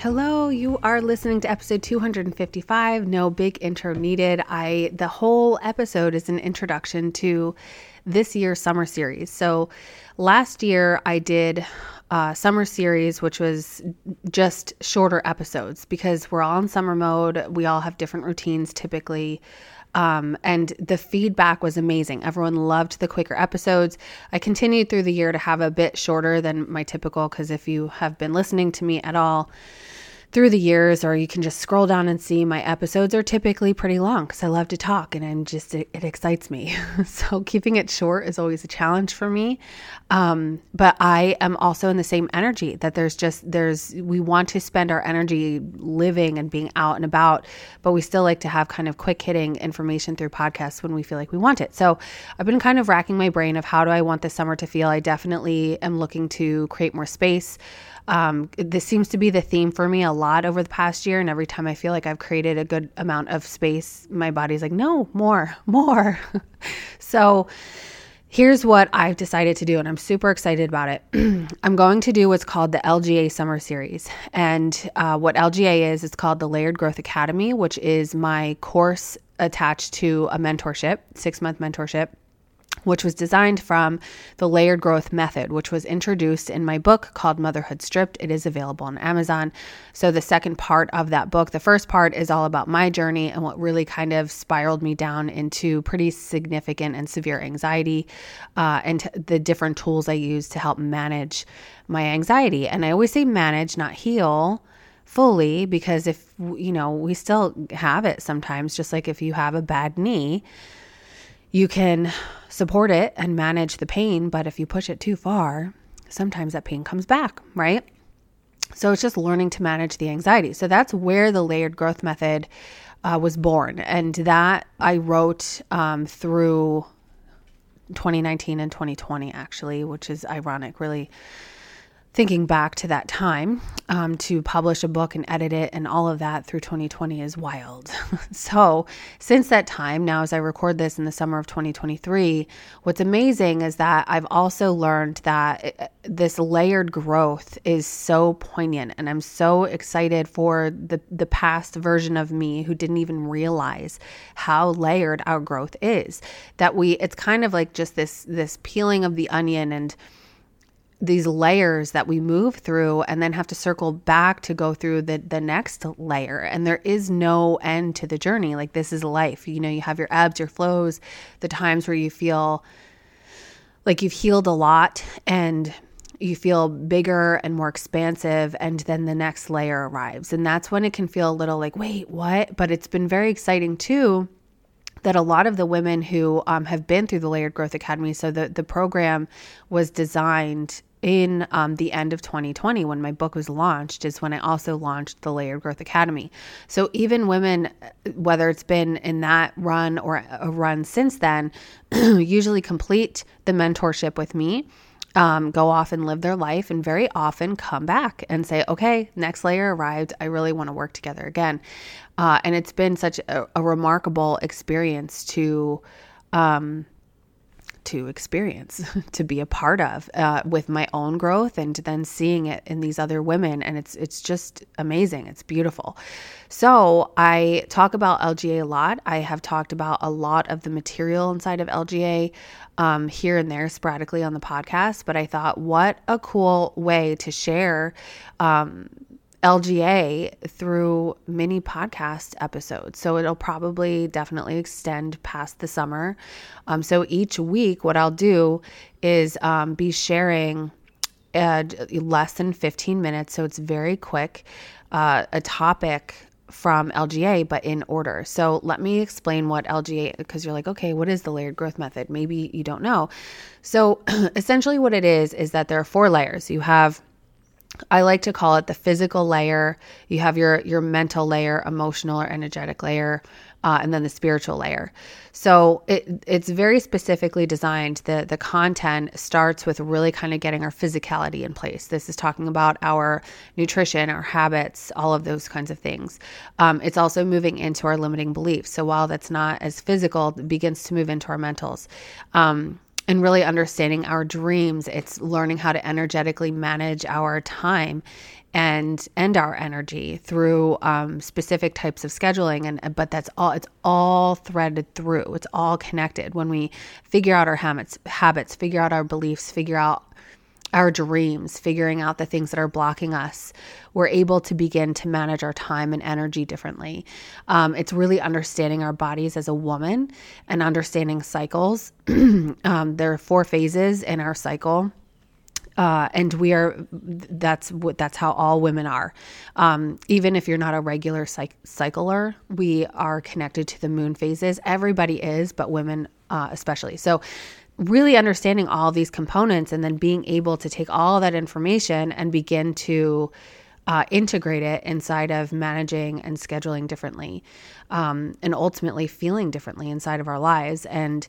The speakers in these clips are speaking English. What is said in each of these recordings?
Hello, you are listening to episode 255. No big intro needed. I the whole episode is an introduction to this year's summer series. So, last year I did a summer series which was just shorter episodes because we're all in summer mode. We all have different routines typically. Um, and the feedback was amazing. Everyone loved the quicker episodes. I continued through the year to have a bit shorter than my typical because if you have been listening to me at all, through the years, or you can just scroll down and see my episodes are typically pretty long because I love to talk and I'm just, it, it excites me. so keeping it short is always a challenge for me. Um, but I am also in the same energy that there's just, there's, we want to spend our energy living and being out and about, but we still like to have kind of quick hitting information through podcasts when we feel like we want it. So I've been kind of racking my brain of how do I want this summer to feel. I definitely am looking to create more space. Um, this seems to be the theme for me a lot over the past year. And every time I feel like I've created a good amount of space, my body's like, no, more, more. so here's what I've decided to do, and I'm super excited about it. I'm going to do what's called the LGA Summer Series. And uh, what LGA is, it's called the Layered Growth Academy, which is my course attached to a mentorship, six month mentorship which was designed from the layered growth method, which was introduced in my book called Motherhood Stripped. It is available on Amazon. So, the second part of that book, the first part is all about my journey and what really kind of spiraled me down into pretty significant and severe anxiety uh, and t- the different tools I use to help manage my anxiety. And I always say manage, not heal fully because if you know we still have it sometimes just like if you have a bad knee you can support it and manage the pain, but if you push it too far, sometimes that pain comes back, right? So it's just learning to manage the anxiety. So that's where the layered growth method uh, was born. And that I wrote um, through 2019 and 2020, actually, which is ironic, really thinking back to that time um, to publish a book and edit it and all of that through 2020 is wild. so, since that time, now as I record this in the summer of 2023, what's amazing is that I've also learned that it, uh, this layered growth is so poignant, and I'm so excited for the the past version of me who didn't even realize how layered our growth is. That we, it's kind of like just this this peeling of the onion and these layers that we move through and then have to circle back to go through the the next layer. And there is no end to the journey. Like this is life. You know you have your ebbs your flows the times where you feel like you've healed a lot and you feel bigger and more expansive and then the next layer arrives. And that's when it can feel a little like wait what? But it's been very exciting too that a lot of the women who um, have been through the layered growth academy so the, the program was designed in um, the end of 2020 when my book was launched is when i also launched the layered growth academy. So even women whether it's been in that run or a run since then usually complete the mentorship with me um, go off and live their life and very often come back and say okay next layer arrived. I really want to work together again. Uh, and it's been such a, a remarkable experience to um, to experience, to be a part of uh, with my own growth and then seeing it in these other women. And it's, it's just amazing. It's beautiful. So I talk about LGA a lot. I have talked about a lot of the material inside of LGA um, here and there sporadically on the podcast. But I thought, what a cool way to share um, LGA through mini podcast episodes. So it'll probably definitely extend past the summer. Um, so each week, what I'll do is um, be sharing at less than 15 minutes. So it's very quick, uh, a topic from LGA, but in order. So let me explain what LGA, because you're like, okay, what is the layered growth method? Maybe you don't know. So essentially, what it is, is that there are four layers. You have I like to call it the physical layer. You have your your mental layer, emotional or energetic layer, uh, and then the spiritual layer. So it it's very specifically designed. the The content starts with really kind of getting our physicality in place. This is talking about our nutrition, our habits, all of those kinds of things. Um, it's also moving into our limiting beliefs. So while that's not as physical, it begins to move into our mentals. Um, and really understanding our dreams. It's learning how to energetically manage our time and and our energy through um, specific types of scheduling. And but that's all it's all threaded through. It's all connected. When we figure out our habits habits figure out our beliefs figure out our dreams, figuring out the things that are blocking us, we're able to begin to manage our time and energy differently. Um, it's really understanding our bodies as a woman and understanding cycles. um, there are four phases in our cycle. Uh, and we are that's what that's how all women are um, even if you're not a regular cyc- cycler we are connected to the moon phases everybody is but women uh, especially so really understanding all these components and then being able to take all that information and begin to uh, integrate it inside of managing and scheduling differently um, and ultimately feeling differently inside of our lives. And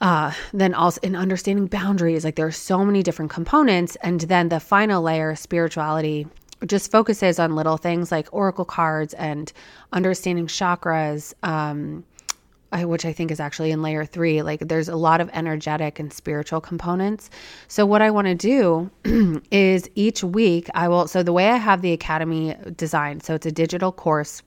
uh, then also in understanding boundaries like there are so many different components. And then the final layer spirituality just focuses on little things like oracle cards and understanding chakras um, I, which I think is actually in layer three. Like there's a lot of energetic and spiritual components. So, what I want to do is each week I will. So, the way I have the academy designed, so it's a digital course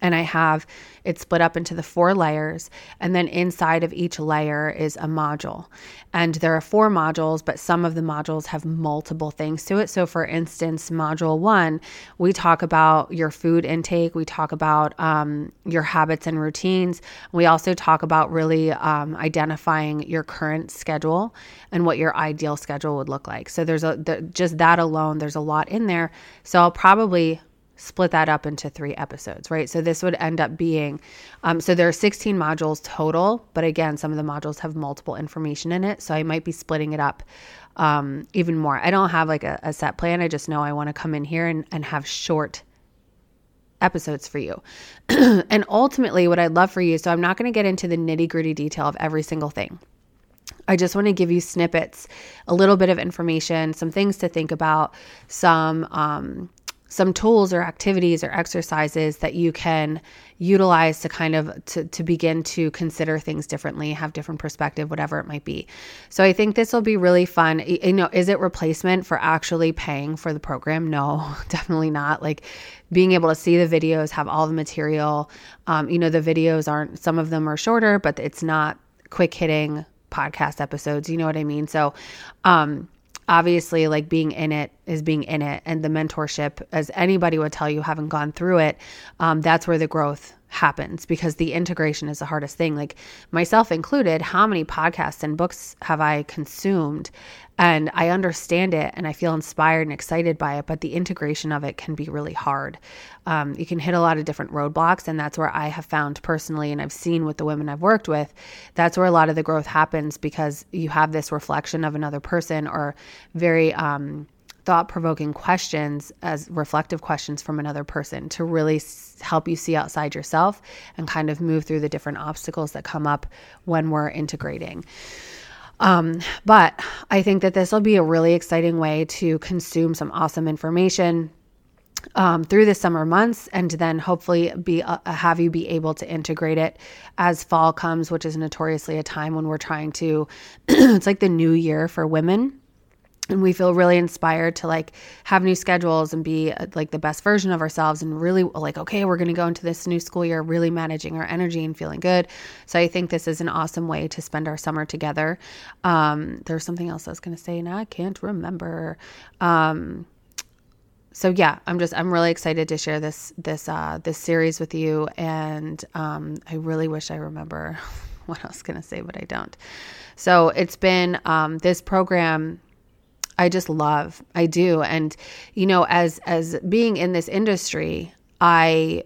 and I have it split up into the four layers. And then inside of each layer is a module. And there are four modules, but some of the modules have multiple things to it. So, for instance, module one, we talk about your food intake, we talk about um, your habits and routines. We also talk about really um, identifying your current schedule and what your ideal schedule would look like. So, there's a, the, just that alone, there's a lot in there. So, I'll probably split that up into three episodes, right? So this would end up being, um, so there are 16 modules total, but again, some of the modules have multiple information in it. So I might be splitting it up um, even more. I don't have like a, a set plan. I just know I want to come in here and, and have short episodes for you. and ultimately, what I'd love for you, so I'm not going to get into the nitty gritty detail of every single thing. I just want to give you snippets, a little bit of information, some things to think about, some um, some tools or activities or exercises that you can utilize to kind of to, to begin to consider things differently have different perspective whatever it might be. So i think this will be really fun. You know is it replacement for actually paying for the program? No definitely not. Like being able to see the videos have all the material um, you know the videos aren't some of them are shorter but it's not quick hitting podcast episodes you know what i mean? So um obviously like being in it is being in it and the mentorship as anybody would tell you haven't gone through it um, that's where the growth happens because the integration is the hardest thing like myself included how many podcasts and books have i consumed and I understand it and I feel inspired and excited by it, but the integration of it can be really hard. Um, you can hit a lot of different roadblocks, and that's where I have found personally, and I've seen with the women I've worked with, that's where a lot of the growth happens because you have this reflection of another person or very um, thought provoking questions as reflective questions from another person to really help you see outside yourself and kind of move through the different obstacles that come up when we're integrating. Um, but I think that this will be a really exciting way to consume some awesome information um, through the summer months and then hopefully be uh, have you be able to integrate it as fall comes which is notoriously a time when we're trying to it's like the new year for women and we feel really inspired to like have new schedules and be uh, like the best version of ourselves and really like okay we're going to go into this new school year really managing our energy and feeling good. So i think this is an awesome way to spend our summer together. Um, there's something else i was going to say and i can't remember. Um, so yeah i'm just i'm really excited to share this this uh this series with you. And um i really wish i remember what i was going to say but i don't. So it's been um this program I just love. I do. And you know, as as being in this industry, I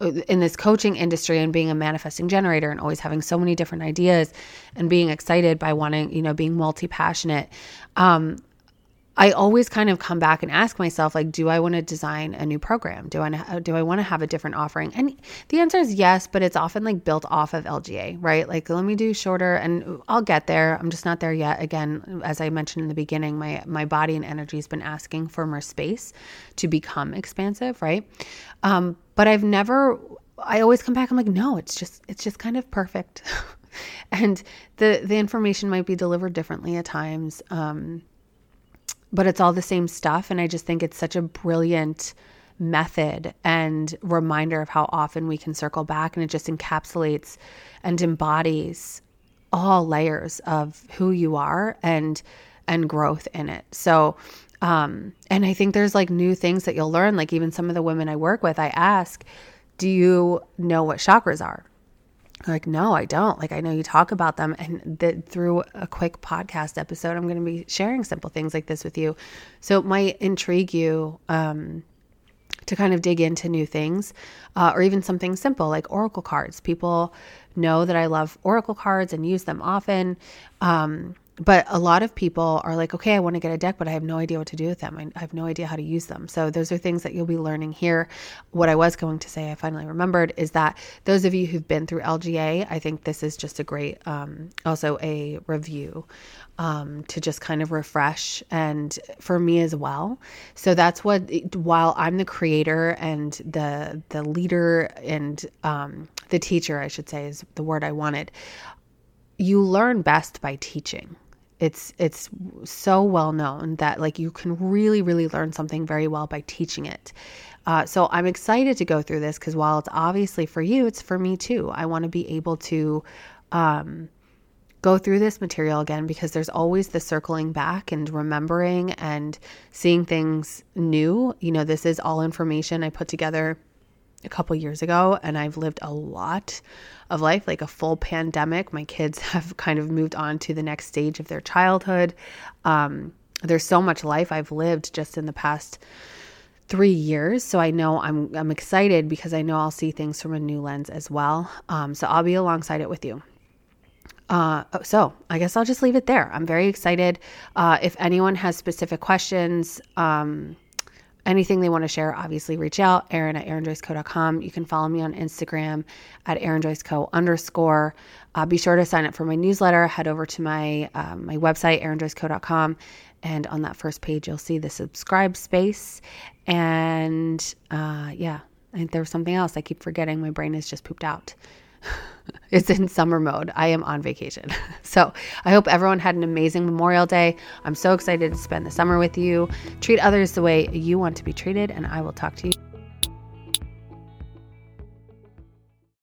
in this coaching industry and being a manifesting generator and always having so many different ideas and being excited by wanting, you know, being multi-passionate. Um, I always kind of come back and ask myself, like, do I want to design a new program? Do I do I want to have a different offering? And the answer is yes, but it's often like built off of LGA, right? Like, let me do shorter, and I'll get there. I'm just not there yet. Again, as I mentioned in the beginning, my my body and energy has been asking for more space to become expansive, right? Um, but I've never. I always come back. I'm like, no, it's just it's just kind of perfect. and the the information might be delivered differently at times. Um, but it's all the same stuff. And I just think it's such a brilliant method and reminder of how often we can circle back. And it just encapsulates and embodies all layers of who you are and and growth in it. So um and I think there's like new things that you'll learn like even some of the women I work with I ask, "Do you know what chakras are?" Like no i don't. Like i know you talk about them and that through a quick podcast episode i'm going to be sharing simple things like this with you. So it might intrigue you um, to kind of dig into new things uh, or even something simple like oracle cards. People know that i love oracle cards and use them often um, but a lot of people are like, okay, I want to get a deck, but I have no idea what to do with them. I, I, have no idea how to use them. So those are things that you'll be learning here. What I was going to say, I finally remembered, is that those of you who've been through LGA, I think this is just a great, um, also a review um, to just kind of refresh and for me as well. So that's what, while I'm the creator and the the leader and um, the teacher, I should say, is the word I wanted. You learn best by teaching it's it's so well known that like you can really really learn something very well by teaching it. Uh, so i'm excited to go through this because while it's obviously for you it's for me too. I want to be able to um, go through this material again because there's always the circling back and remembering and seeing things new. You know this is all information i put together a couple years ago and I've lived a lot of life, like a full pandemic. My kids have kind of moved on to the next stage of their childhood. Um, there's so much life I've lived just in the past three years. So I know I'm I'm excited because I know I'll see things from a new lens as well. Um, so I'll be alongside it with you. Uh, so I guess I'll just leave it there. I'm very excited. Uh, if anyone has specific questions, um, anything they want to share, obviously reach out, Erin at erinjoyceco.com. You can follow me on Instagram at erinjoyceco underscore. Uh, be sure to sign up for my newsletter. Head over to my um, my website, erinjoyceco.com. And on that first page, you'll see the subscribe space. And uh, yeah, I think there was something else I keep forgetting. My brain is just pooped out. it's in summer mode. I am on vacation. So I hope everyone had an amazing Memorial Day. I'm so excited to spend the summer with you. Treat others the way you want to be treated, and I will talk to you.